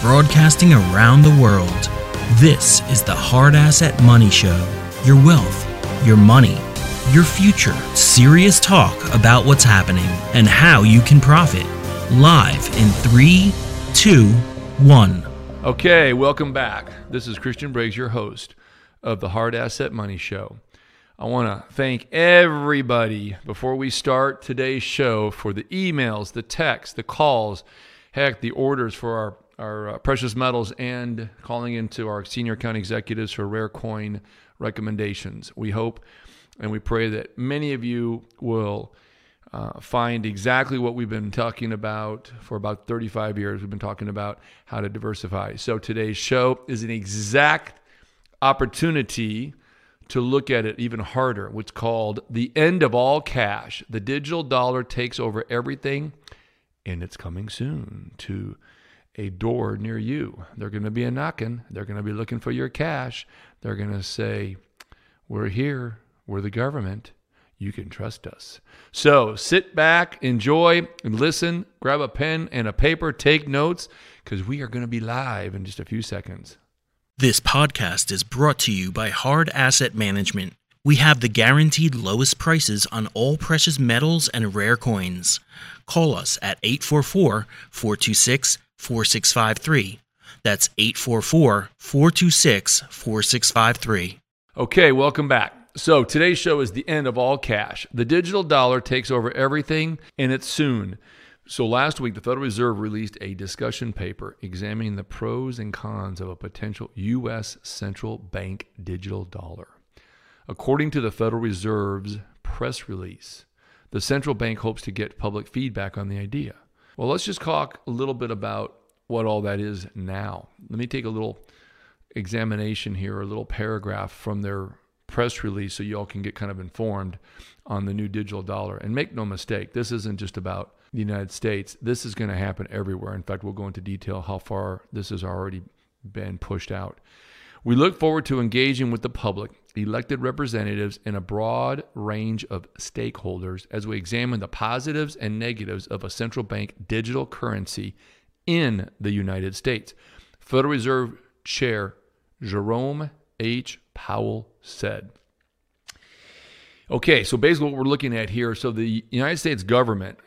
broadcasting around the world. This is the Hard Asset Money Show. Your wealth, your money, your future. Serious talk about what's happening and how you can profit. Live in three, two, one. Okay, welcome back. This is Christian Briggs, your host of the Hard Asset Money Show. I want to thank everybody before we start today's show for the emails, the texts, the calls, heck, the orders for our, our uh, precious metals and calling into our senior account executives for rare coin recommendations. We hope and we pray that many of you will uh, find exactly what we've been talking about for about 35 years. We've been talking about how to diversify. So today's show is an exact opportunity to look at it even harder, what's called the end of all cash. The digital dollar takes over everything, and it's coming soon to a door near you. They're going to be a knocking. They're going to be looking for your cash. They're going to say, We're here. We're the government. You can trust us. So sit back, enjoy, and listen. Grab a pen and a paper, take notes, because we are going to be live in just a few seconds. This podcast is brought to you by Hard Asset Management. We have the guaranteed lowest prices on all precious metals and rare coins. Call us at 844 426 4653. That's 844 426 4653. Okay, welcome back. So today's show is the end of all cash. The digital dollar takes over everything, and it's soon. So last week, the Federal Reserve released a discussion paper examining the pros and cons of a potential U.S. central bank digital dollar. According to the Federal Reserve's press release, the central bank hopes to get public feedback on the idea. Well, let's just talk a little bit about what all that is now. Let me take a little examination here, a little paragraph from their press release so you all can get kind of informed on the new digital dollar. And make no mistake, this isn't just about the United States. This is going to happen everywhere. In fact, we'll go into detail how far this has already been pushed out. We look forward to engaging with the public, elected representatives, and a broad range of stakeholders as we examine the positives and negatives of a central bank digital currency in the United States. Federal Reserve Chair Jerome H. Powell said. Okay, so basically what we're looking at here so the United States government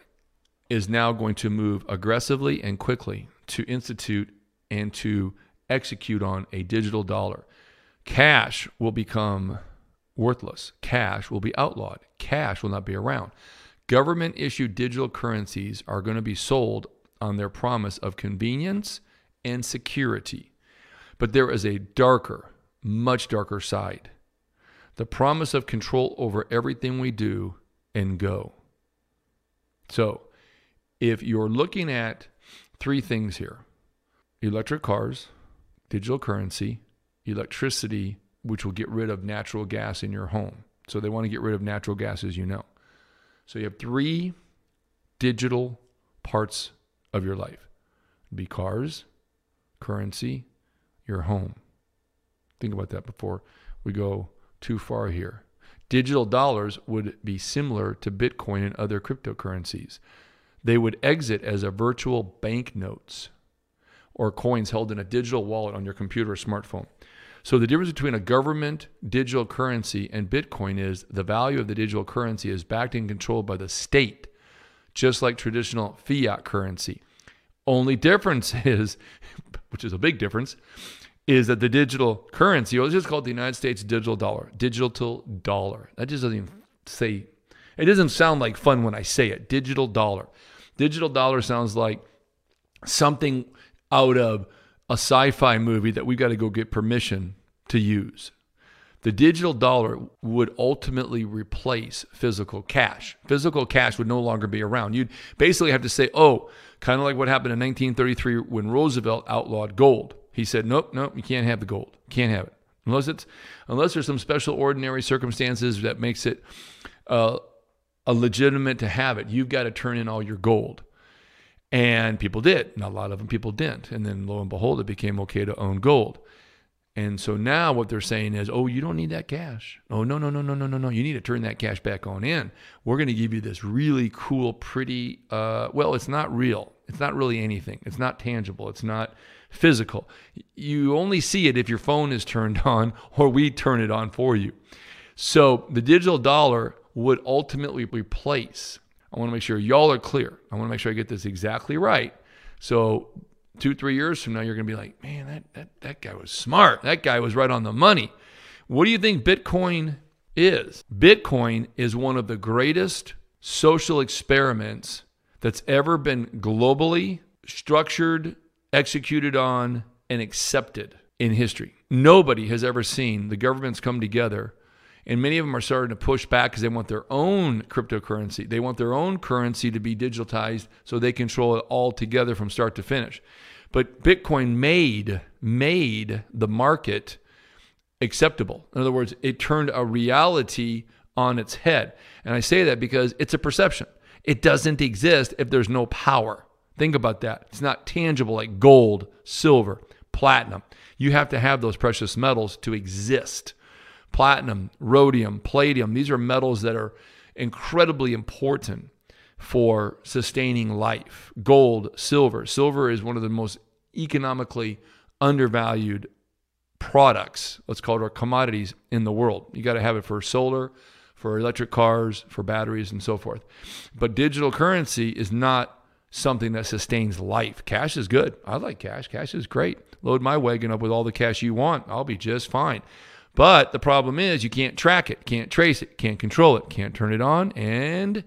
is now going to move aggressively and quickly to institute and to execute on a digital dollar. Cash will become worthless. Cash will be outlawed. Cash will not be around. Government issued digital currencies are going to be sold on their promise of convenience and security. But there is a darker, much darker side the promise of control over everything we do and go. So, if you're looking at three things here electric cars, digital currency, electricity, which will get rid of natural gas in your home. So, they want to get rid of natural gas, as you know. So, you have three digital parts of your life be cars, currency, your home. Think about that before we go too far here. Digital dollars would be similar to Bitcoin and other cryptocurrencies. They would exit as a virtual banknotes or coins held in a digital wallet on your computer or smartphone. So the difference between a government digital currency and Bitcoin is the value of the digital currency is backed and controlled by the state, just like traditional fiat currency. Only difference is, which is a big difference, is that the digital currency, or let's just call it the United States digital dollar, digital dollar. That just doesn't even say, it doesn't sound like fun when I say it. Digital dollar. Digital dollar sounds like something out of a sci fi movie that we got to go get permission to use. The digital dollar would ultimately replace physical cash. Physical cash would no longer be around. You'd basically have to say, oh, kind of like what happened in 1933 when Roosevelt outlawed gold. He said, nope, nope, you can't have the gold. Can't have it. Unless it's unless there's some special ordinary circumstances that makes it uh, a legitimate to have it. You've got to turn in all your gold. And people did. And a lot of them people didn't. And then lo and behold, it became okay to own gold. And so now what they're saying is, oh, you don't need that cash. Oh, no, no, no, no, no, no, no. You need to turn that cash back on in. We're going to give you this really cool, pretty, uh, well, it's not real. It's not really anything. It's not tangible. It's not physical. You only see it if your phone is turned on or we turn it on for you. So the digital dollar would ultimately replace. I want to make sure y'all are clear. I want to make sure I get this exactly right. So two, three years from now, you're going to be like, man, that, that, that guy was smart. That guy was right on the money. What do you think Bitcoin is? Bitcoin is one of the greatest social experiments that's ever been globally structured, executed on, and accepted in history. Nobody has ever seen the governments come together and many of them are starting to push back because they want their own cryptocurrency. They want their own currency to be digitalized so they control it all together from start to finish. But Bitcoin made made the market acceptable. In other words, it turned a reality on its head. And I say that because it's a perception. It doesn't exist if there's no power. Think about that. It's not tangible like gold, silver, platinum. You have to have those precious metals to exist. Platinum, rhodium, palladium, these are metals that are incredibly important for sustaining life. Gold, silver. Silver is one of the most economically undervalued products, let's call it our commodities in the world. You got to have it for solar, for electric cars, for batteries, and so forth. But digital currency is not something that sustains life. Cash is good. I like cash. Cash is great. Load my wagon up with all the cash you want. I'll be just fine. But the problem is you can't track it, can't trace it, can't control it, can't turn it on, and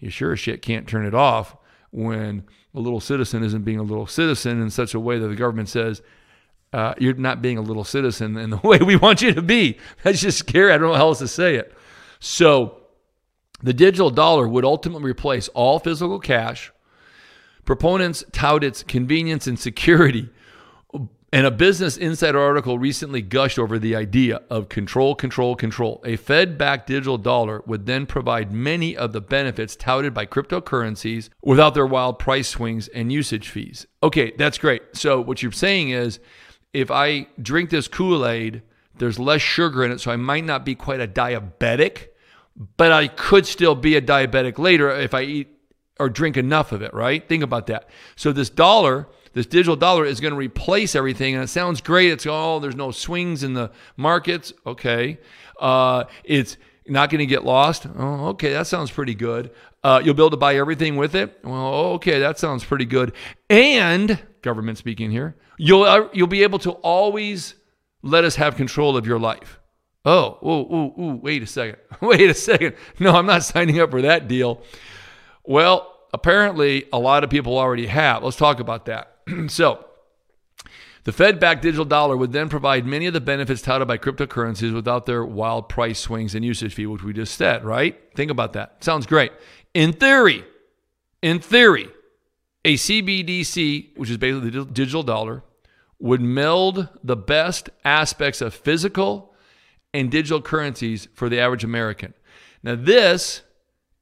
you sure as shit can't turn it off when a little citizen isn't being a little citizen in such a way that the government says, uh, you're not being a little citizen in the way we want you to be. That's just scary. I don't know how else to say it. So the digital dollar would ultimately replace all physical cash. Proponents tout its convenience and security and a Business Insider article recently gushed over the idea of control, control, control. A Fed backed digital dollar would then provide many of the benefits touted by cryptocurrencies without their wild price swings and usage fees. Okay, that's great. So, what you're saying is if I drink this Kool Aid, there's less sugar in it, so I might not be quite a diabetic, but I could still be a diabetic later if I eat or drink enough of it, right? Think about that. So, this dollar this digital dollar is going to replace everything. And it sounds great. It's, oh, there's no swings in the markets. Okay. Uh, it's not going to get lost. Oh, okay. That sounds pretty good. Uh, you'll be able to buy everything with it. Well, okay. That sounds pretty good. And, government speaking here, you'll, uh, you'll be able to always let us have control of your life. Oh, ooh, ooh, ooh, wait a second. Wait a second. No, I'm not signing up for that deal. Well, apparently a lot of people already have. Let's talk about that. so, the Fed backed digital dollar would then provide many of the benefits touted by cryptocurrencies without their wild price swings and usage fee, which we just said, right? Think about that. Sounds great. In theory, in theory, a CBDC, which is basically the digital dollar, would meld the best aspects of physical and digital currencies for the average American. Now, this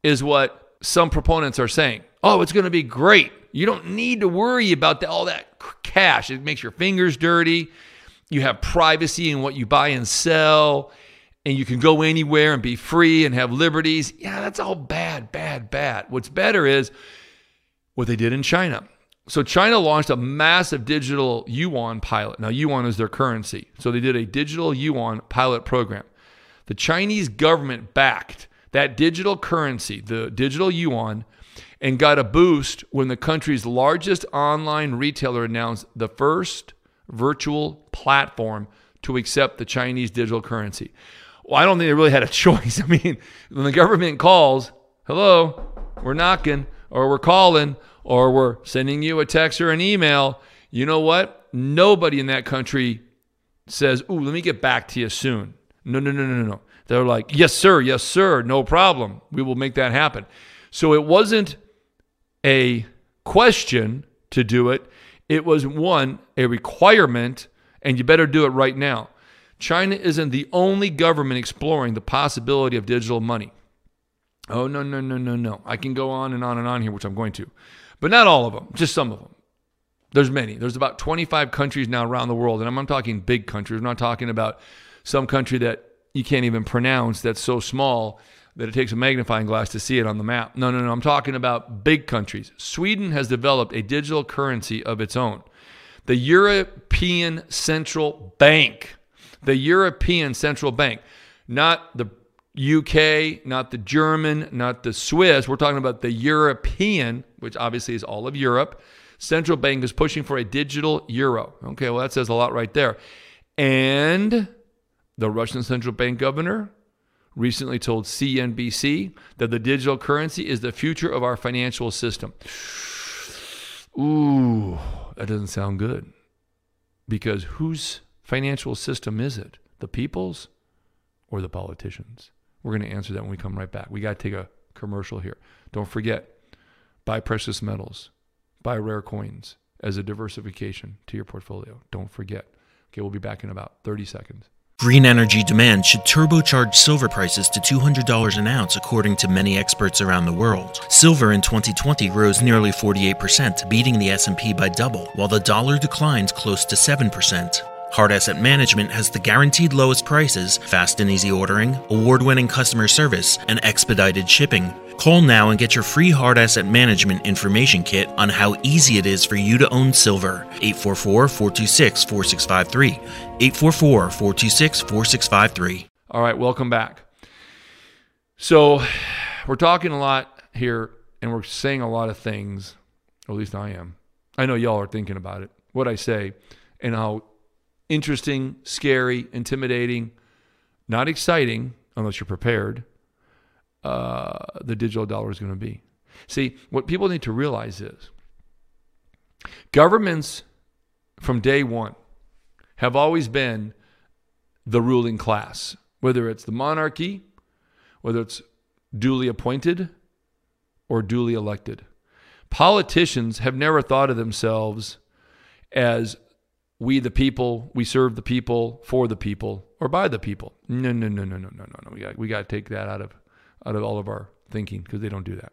is what some proponents are saying. Oh, it's going to be great. You don't need to worry about the, all that cash. It makes your fingers dirty. You have privacy in what you buy and sell, and you can go anywhere and be free and have liberties. Yeah, that's all bad, bad, bad. What's better is what they did in China. So China launched a massive digital yuan pilot. Now yuan is their currency. So they did a digital yuan pilot program. The Chinese government backed that digital currency, the digital yuan, and got a boost when the country's largest online retailer announced the first virtual platform to accept the Chinese digital currency. Well, I don't think they really had a choice. I mean, when the government calls, hello, we're knocking, or we're calling, or we're sending you a text or an email, you know what? Nobody in that country says, Ooh, let me get back to you soon. No, no, no, no, no. They're like, Yes, sir, yes, sir, no problem. We will make that happen. So it wasn't a question to do it. It was one, a requirement, and you better do it right now. China isn't the only government exploring the possibility of digital money. Oh, no, no, no, no, no. I can go on and on and on here, which I'm going to, but not all of them, just some of them. There's many. There's about 25 countries now around the world, and I'm, I'm talking big countries. I'm not talking about some country that you can't even pronounce that's so small that it takes a magnifying glass to see it on the map. No, no, no. I'm talking about big countries. Sweden has developed a digital currency of its own. The European Central Bank. The European Central Bank. Not the UK, not the German, not the Swiss. We're talking about the European, which obviously is all of Europe. Central Bank is pushing for a digital euro. Okay, well, that says a lot right there. And the Russian Central Bank governor recently told CNBC that the digital currency is the future of our financial system. Ooh, that doesn't sound good. Because whose financial system is it? The people's or the politicians? We're going to answer that when we come right back. We got to take a commercial here. Don't forget, buy precious metals, buy rare coins as a diversification to your portfolio. Don't forget. Okay, we'll be back in about 30 seconds. Green energy demand should turbocharge silver prices to $200 an ounce, according to many experts around the world. Silver in 2020 rose nearly 48%, beating the S&P by double, while the dollar declined close to 7%. Hard Asset Management has the guaranteed lowest prices, fast and easy ordering, award winning customer service, and expedited shipping. Call now and get your free Hard Asset Management information kit on how easy it is for you to own silver. 844 426 4653. 844 426 4653. All right, welcome back. So, we're talking a lot here and we're saying a lot of things, at least I am. I know y'all are thinking about it, what I say, and how interesting, scary, intimidating, not exciting unless you're prepared, uh, the digital dollar is going to be. See, what people need to realize is governments from day one have always been the ruling class, whether it's the monarchy, whether it's duly appointed or duly elected. Politicians have never thought of themselves as we the people, we serve the people, for the people, or by the people. No, no, no, no, no, no, no, no. We got we got to take that out of out of all of our thinking because they don't do that.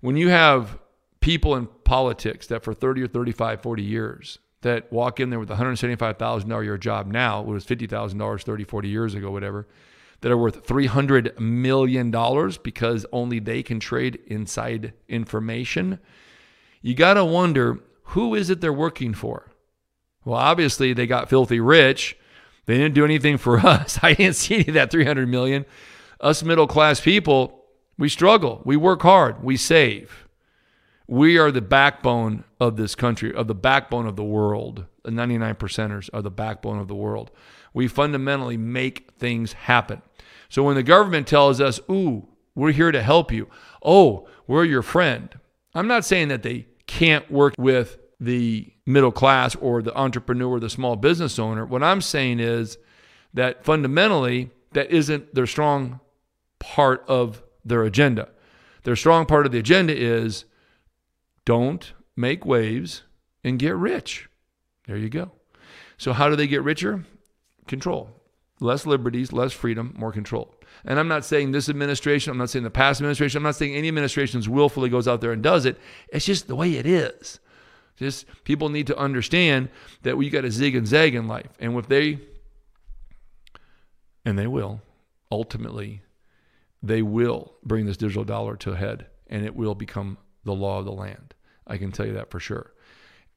When you have people in politics that for 30 or 35, 40 years that walk in there with a $175,000 a year job now, it was $50,000 30, 40 years ago, whatever, that are worth $300 million because only they can trade inside information, you got to wonder who is it they're working for? Well, obviously they got filthy rich. They didn't do anything for us. I didn't see any of that 300 million. Us middle class people, we struggle. We work hard. We save. We are the backbone of this country, of the backbone of the world. The 99 percenters are the backbone of the world. We fundamentally make things happen. So when the government tells us, ooh, we're here to help you, oh, we're your friend, I'm not saying that they can't work with the middle class or the entrepreneur the small business owner. What I'm saying is that fundamentally, that isn't their strong part of their agenda. Their strong part of the agenda is don't make waves and get rich. There you go. So, how do they get richer? Control. Less liberties, less freedom, more control. And I'm not saying this administration, I'm not saying the past administration, I'm not saying any administration willfully goes out there and does it. It's just the way it is. Just people need to understand that we got to zig and zag in life. And if they, and they will, ultimately, they will bring this digital dollar to a head and it will become the law of the land. I can tell you that for sure.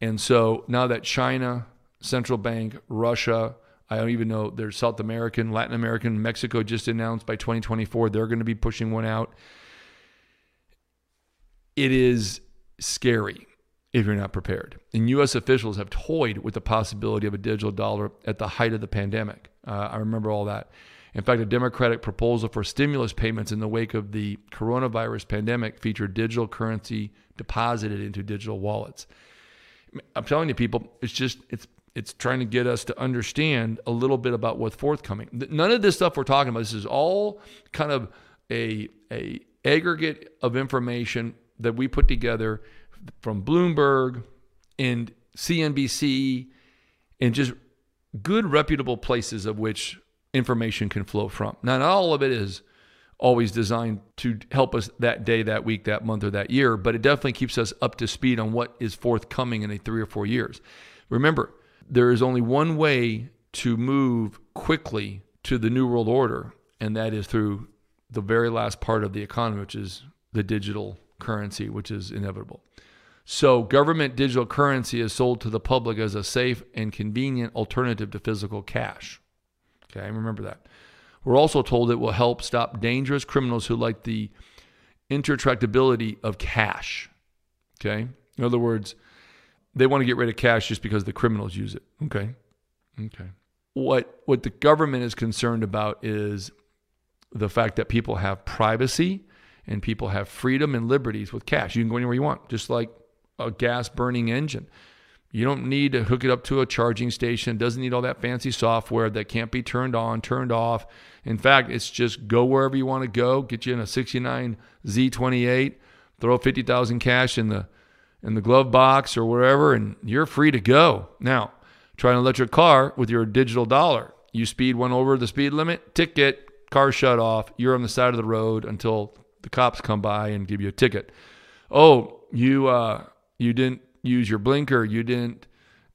And so now that China, Central Bank, Russia, I don't even know, there's South American, Latin American, Mexico just announced by 2024 they're going to be pushing one out. It is scary if you're not prepared. And U.S. officials have toyed with the possibility of a digital dollar at the height of the pandemic. Uh, I remember all that. In fact, a Democratic proposal for stimulus payments in the wake of the coronavirus pandemic featured digital currency deposited into digital wallets. I'm telling you, people, it's just it's it's trying to get us to understand a little bit about what's forthcoming. None of this stuff we're talking about. This is all kind of a a aggregate of information that we put together from Bloomberg and CNBC and just good reputable places of which information can flow from. Now, not all of it is always designed to help us that day, that week, that month, or that year, but it definitely keeps us up to speed on what is forthcoming in a three or four years. Remember, there is only one way to move quickly to the New World Order, and that is through the very last part of the economy, which is the digital currency, which is inevitable. So, government digital currency is sold to the public as a safe and convenient alternative to physical cash. Okay, remember that. We're also told it will help stop dangerous criminals who like the intertractability of cash. Okay, in other words, they want to get rid of cash just because the criminals use it. Okay, okay. What what the government is concerned about is the fact that people have privacy and people have freedom and liberties with cash. You can go anywhere you want, just like a gas burning engine. You don't need to hook it up to a charging station. It doesn't need all that fancy software that can't be turned on, turned off. In fact, it's just go wherever you want to go, get you in a 69 Z28, throw 50,000 cash in the in the glove box or wherever and you're free to go. Now, try an electric car with your digital dollar. You speed one over the speed limit, ticket, car shut off. You're on the side of the road until the cops come by and give you a ticket. Oh, you uh, you didn't use your blinker. You didn't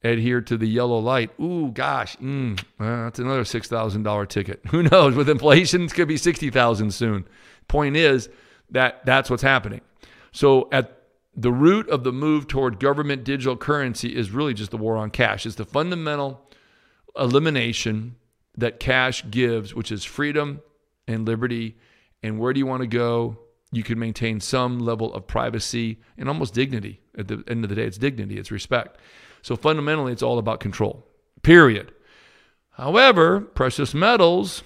adhere to the yellow light. Ooh, gosh, mm, uh, that's another six thousand dollar ticket. Who knows? With inflation, it's gonna be sixty thousand soon. Point is that that's what's happening. So at the root of the move toward government digital currency is really just the war on cash. It's the fundamental elimination that cash gives, which is freedom and liberty and where do you want to go? You can maintain some level of privacy and almost dignity. At the end of the day, it's dignity, it's respect. So fundamentally, it's all about control, period. However, precious metals,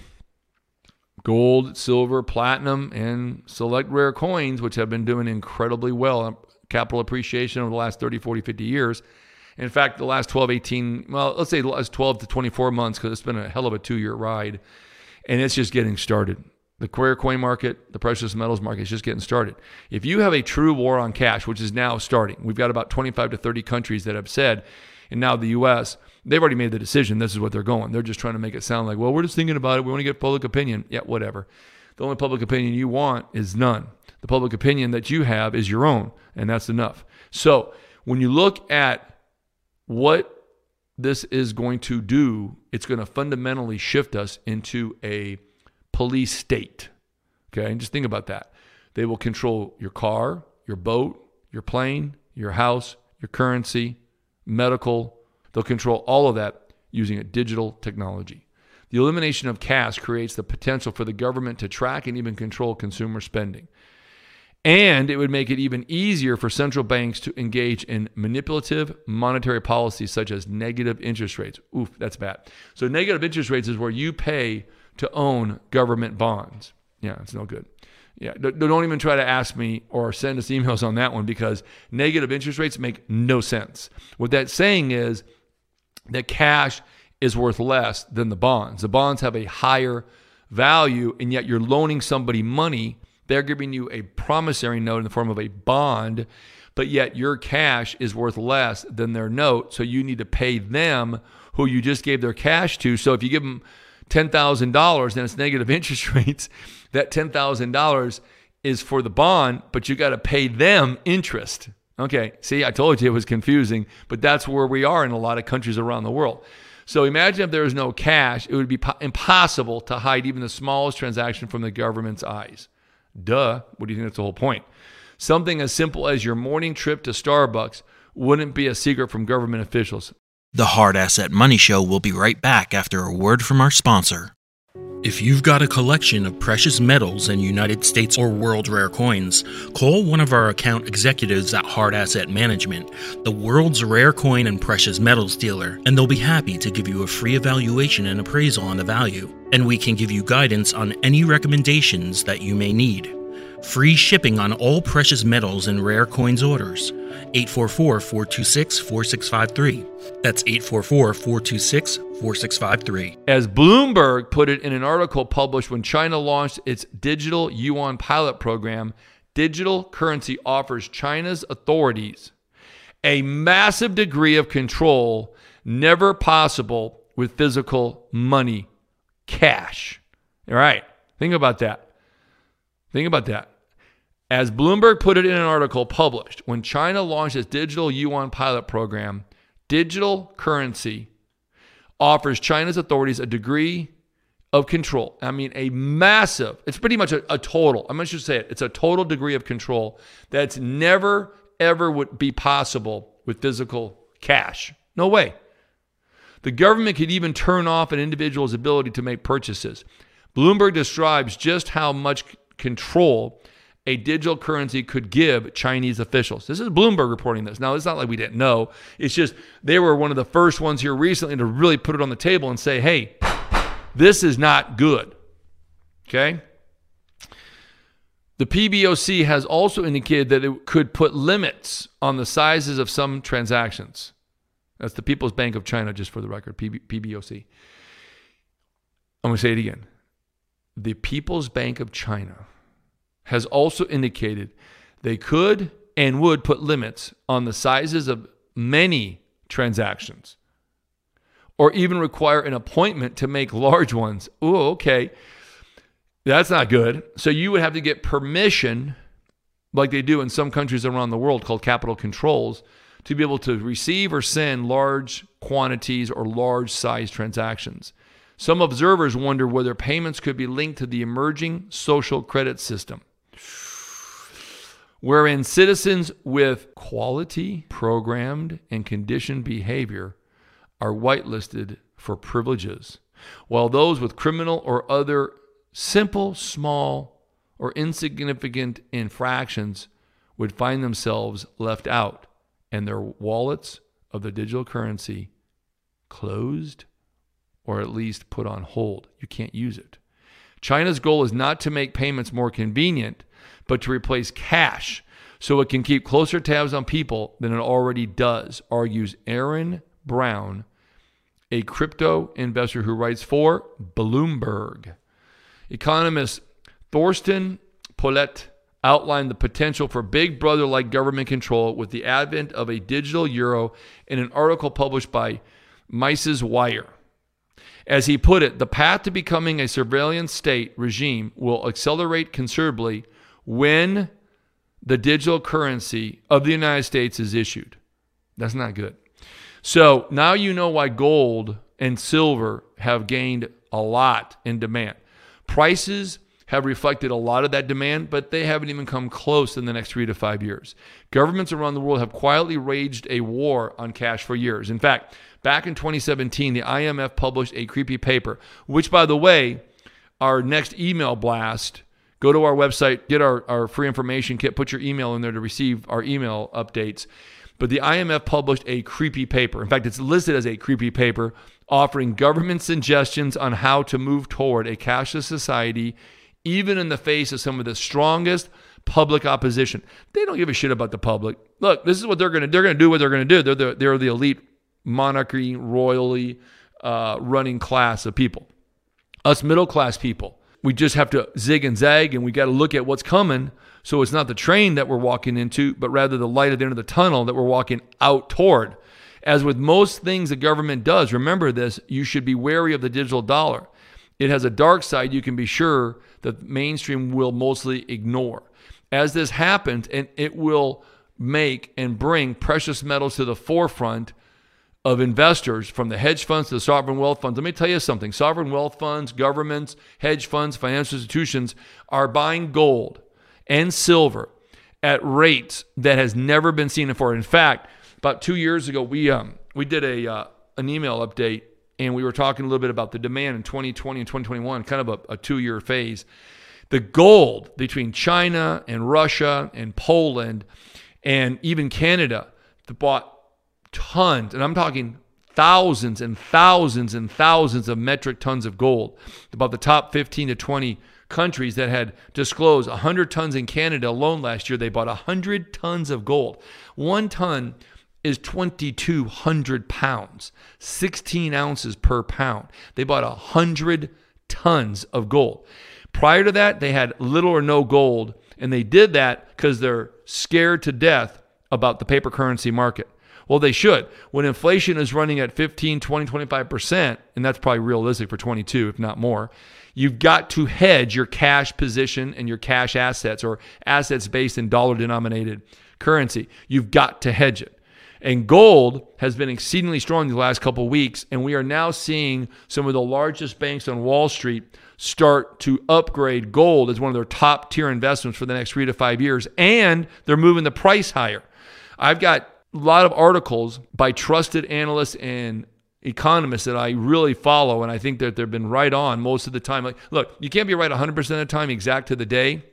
gold, silver, platinum, and select rare coins, which have been doing incredibly well, um, capital appreciation over the last 30, 40, 50 years. In fact, the last 12, 18, well, let's say the last 12 to 24 months, because it's been a hell of a two year ride, and it's just getting started. The rare coin market, the precious metals market is just getting started. If you have a true war on cash, which is now starting, we've got about 25 to 30 countries that have said, and now the US, they've already made the decision. This is what they're going. They're just trying to make it sound like, well, we're just thinking about it. We want to get public opinion. Yeah, whatever. The only public opinion you want is none. The public opinion that you have is your own, and that's enough. So when you look at what this is going to do, it's going to fundamentally shift us into a police state. Okay, and just think about that. They will control your car, your boat, your plane, your house, your currency, medical. They'll control all of that using a digital technology. The elimination of cash creates the potential for the government to track and even control consumer spending. And it would make it even easier for central banks to engage in manipulative monetary policies such as negative interest rates. Oof, that's bad. So, negative interest rates is where you pay to own government bonds. Yeah, it's no good. Yeah, don't even try to ask me or send us emails on that one because negative interest rates make no sense. What that's saying is that cash is worth less than the bonds. The bonds have a higher value, and yet you're loaning somebody money. They're giving you a promissory note in the form of a bond, but yet your cash is worth less than their note. So you need to pay them who you just gave their cash to. So if you give them $10,000 and it's negative interest rates, that $10,000 is for the bond, but you got to pay them interest. Okay, see, I told you it was confusing, but that's where we are in a lot of countries around the world. So imagine if there was no cash, it would be po- impossible to hide even the smallest transaction from the government's eyes. Duh. What do you think that's the whole point? Something as simple as your morning trip to Starbucks wouldn't be a secret from government officials. The Hard Asset Money Show will be right back after a word from our sponsor. If you've got a collection of precious metals and United States or world rare coins, call one of our account executives at Hard Asset Management, the world's rare coin and precious metals dealer, and they'll be happy to give you a free evaluation and appraisal on the value. And we can give you guidance on any recommendations that you may need. Free shipping on all precious metals and rare coins orders. 844 426 4653. That's 844 426 4653. As Bloomberg put it in an article published when China launched its digital yuan pilot program, digital currency offers China's authorities a massive degree of control never possible with physical money, cash. All right, think about that. Think about that. As Bloomberg put it in an article published, when China launched its digital yuan pilot program, digital currency offers China's authorities a degree of control. I mean, a massive, it's pretty much a, a total, I'm going to say it, it's a total degree of control that's never, ever would be possible with physical cash. No way. The government could even turn off an individual's ability to make purchases. Bloomberg describes just how much control a digital currency could give Chinese officials. This is Bloomberg reporting this. Now, it's not like we didn't know. It's just they were one of the first ones here recently to really put it on the table and say, hey, this is not good. Okay? The PBOC has also indicated that it could put limits on the sizes of some transactions. That's the People's Bank of China, just for the record, PB, PBOC. I'm going to say it again. The People's Bank of China has also indicated they could and would put limits on the sizes of many transactions or even require an appointment to make large ones. Oh, okay. That's not good. So you would have to get permission, like they do in some countries around the world called capital controls, to be able to receive or send large quantities or large size transactions. Some observers wonder whether payments could be linked to the emerging social credit system, wherein citizens with quality, programmed, and conditioned behavior are whitelisted for privileges, while those with criminal or other simple, small, or insignificant infractions would find themselves left out and their wallets of the digital currency closed or at least put on hold. You can't use it. China's goal is not to make payments more convenient, but to replace cash so it can keep closer tabs on people than it already does, argues Aaron Brown, a crypto investor who writes for Bloomberg. Economist Thorsten Polleit outlined the potential for big brother like government control with the advent of a digital euro in an article published by Mises Wire. As he put it, the path to becoming a surveillance state regime will accelerate considerably when the digital currency of the United States is issued. That's not good. So now you know why gold and silver have gained a lot in demand. Prices have reflected a lot of that demand, but they haven't even come close in the next three to five years. Governments around the world have quietly waged a war on cash for years. In fact, back in 2017, the IMF published a creepy paper, which, by the way, our next email blast, go to our website, get our, our free information kit, put your email in there to receive our email updates. But the IMF published a creepy paper. In fact, it's listed as a creepy paper offering government suggestions on how to move toward a cashless society even in the face of some of the strongest public opposition. They don't give a shit about the public. Look, this is what they're going to they're going to do what they're going to do. They're the, they're the elite monarchy, royally uh, running class of people. Us middle class people, we just have to zig and zag, and we got to look at what's coming. So it's not the train that we're walking into, but rather the light at the end of the tunnel that we're walking out toward. As with most things the government does, remember this: you should be wary of the digital dollar. It has a dark side you can be sure that mainstream will mostly ignore. As this happens, and it will make and bring precious metals to the forefront of investors from the hedge funds to the sovereign wealth funds. Let me tell you something sovereign wealth funds, governments, hedge funds, financial institutions are buying gold and silver at rates that has never been seen before. In fact, about two years ago, we um, we did a uh, an email update and we were talking a little bit about the demand in 2020 and 2021, kind of a, a two year phase. The gold between China and Russia and Poland and even Canada that bought tons, and I'm talking thousands and thousands and thousands of metric tons of gold. About the top 15 to 20 countries that had disclosed 100 tons in Canada alone last year, they bought 100 tons of gold. One ton is 2,200 pounds, 16 ounces per pound. They bought 100 tons of gold. Prior to that, they had little or no gold, and they did that because they're scared to death about the paper currency market. Well, they should. When inflation is running at 15, 20, 25%, and that's probably realistic for 22, if not more, you've got to hedge your cash position and your cash assets or assets based in dollar denominated currency. You've got to hedge it. And gold has been exceedingly strong the last couple of weeks, and we are now seeing some of the largest banks on Wall Street start to upgrade gold as one of their top tier investments for the next three to five years, and they're moving the price higher. I've got lot of articles by trusted analysts and economists that I really follow, and I think that they've been right on most of the time. Like, look, you can't be right 100% of the time, exact to the day,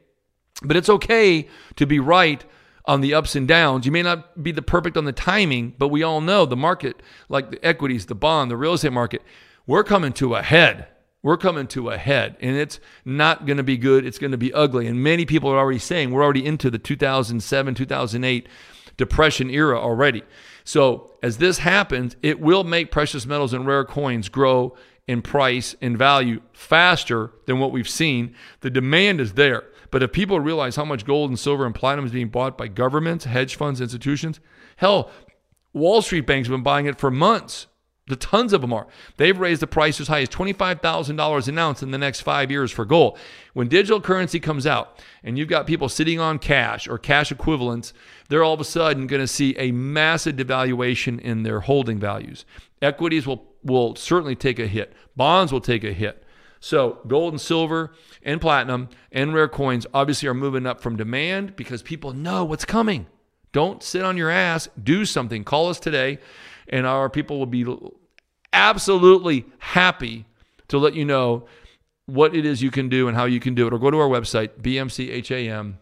but it's okay to be right on the ups and downs. You may not be the perfect on the timing, but we all know the market, like the equities, the bond, the real estate market, we're coming to a head. We're coming to a head, and it's not going to be good. It's going to be ugly. And many people are already saying we're already into the 2007, 2008 depression era already. So, as this happens, it will make precious metals and rare coins grow in price and value faster than what we've seen. The demand is there. But if people realize how much gold and silver and platinum is being bought by governments, hedge funds, institutions, hell, Wall Street banks have been buying it for months. The tons of them are. They've raised the price as high as $25,000 an ounce in the next five years for gold. When digital currency comes out and you've got people sitting on cash or cash equivalents, they're all of a sudden going to see a massive devaluation in their holding values. Equities will, will certainly take a hit, bonds will take a hit. So, gold and silver and platinum and rare coins obviously are moving up from demand because people know what's coming. Don't sit on your ass, do something. Call us today, and our people will be absolutely happy to let you know what it is you can do and how you can do it. Or go to our website, BMCHAM,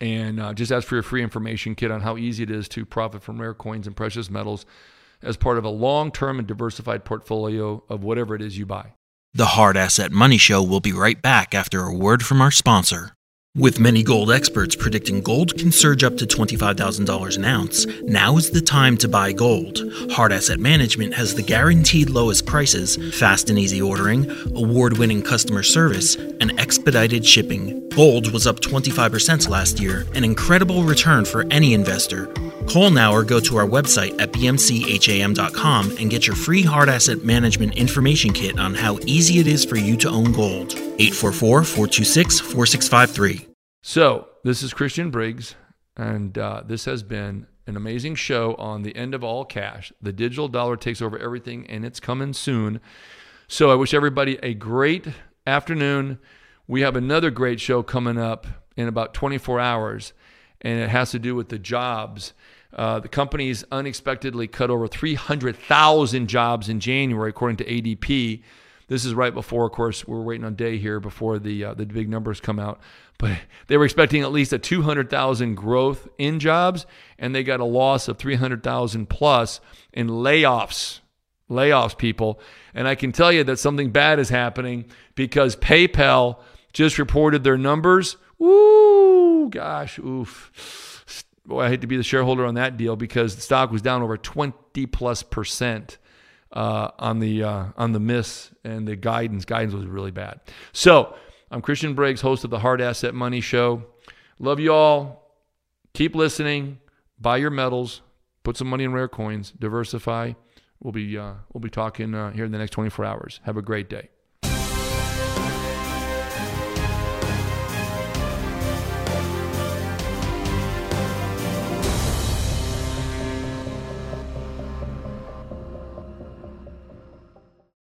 and uh, just ask for your free information kit on how easy it is to profit from rare coins and precious metals as part of a long term and diversified portfolio of whatever it is you buy. The Hard Asset Money Show will be right back after a word from our sponsor. With many gold experts predicting gold can surge up to $25,000 an ounce, now is the time to buy gold. Hard Asset Management has the guaranteed lowest prices, fast and easy ordering, award winning customer service, and expedited shipping. Gold was up 25% last year, an incredible return for any investor. Call now or go to our website at bmcham.com and get your free hard asset management information kit on how easy it is for you to own gold. 844 426 4653. So, this is Christian Briggs, and uh, this has been an amazing show on the end of all cash. The digital dollar takes over everything, and it's coming soon. So, I wish everybody a great afternoon. We have another great show coming up in about 24 hours, and it has to do with the jobs. Uh, the companies unexpectedly cut over 300,000 jobs in January, according to ADP. This is right before, of course, we're waiting on day here before the uh, the big numbers come out. But they were expecting at least a 200,000 growth in jobs, and they got a loss of 300,000 plus in layoffs. Layoffs, people. And I can tell you that something bad is happening because PayPal just reported their numbers. Ooh, gosh, oof. Boy, I hate to be the shareholder on that deal because the stock was down over 20 plus percent uh, on the uh, on the miss and the guidance. Guidance was really bad. So I'm Christian Briggs, host of the Hard Asset Money Show. Love you all. Keep listening. Buy your metals. Put some money in rare coins. Diversify. We'll be uh, we'll be talking uh, here in the next 24 hours. Have a great day.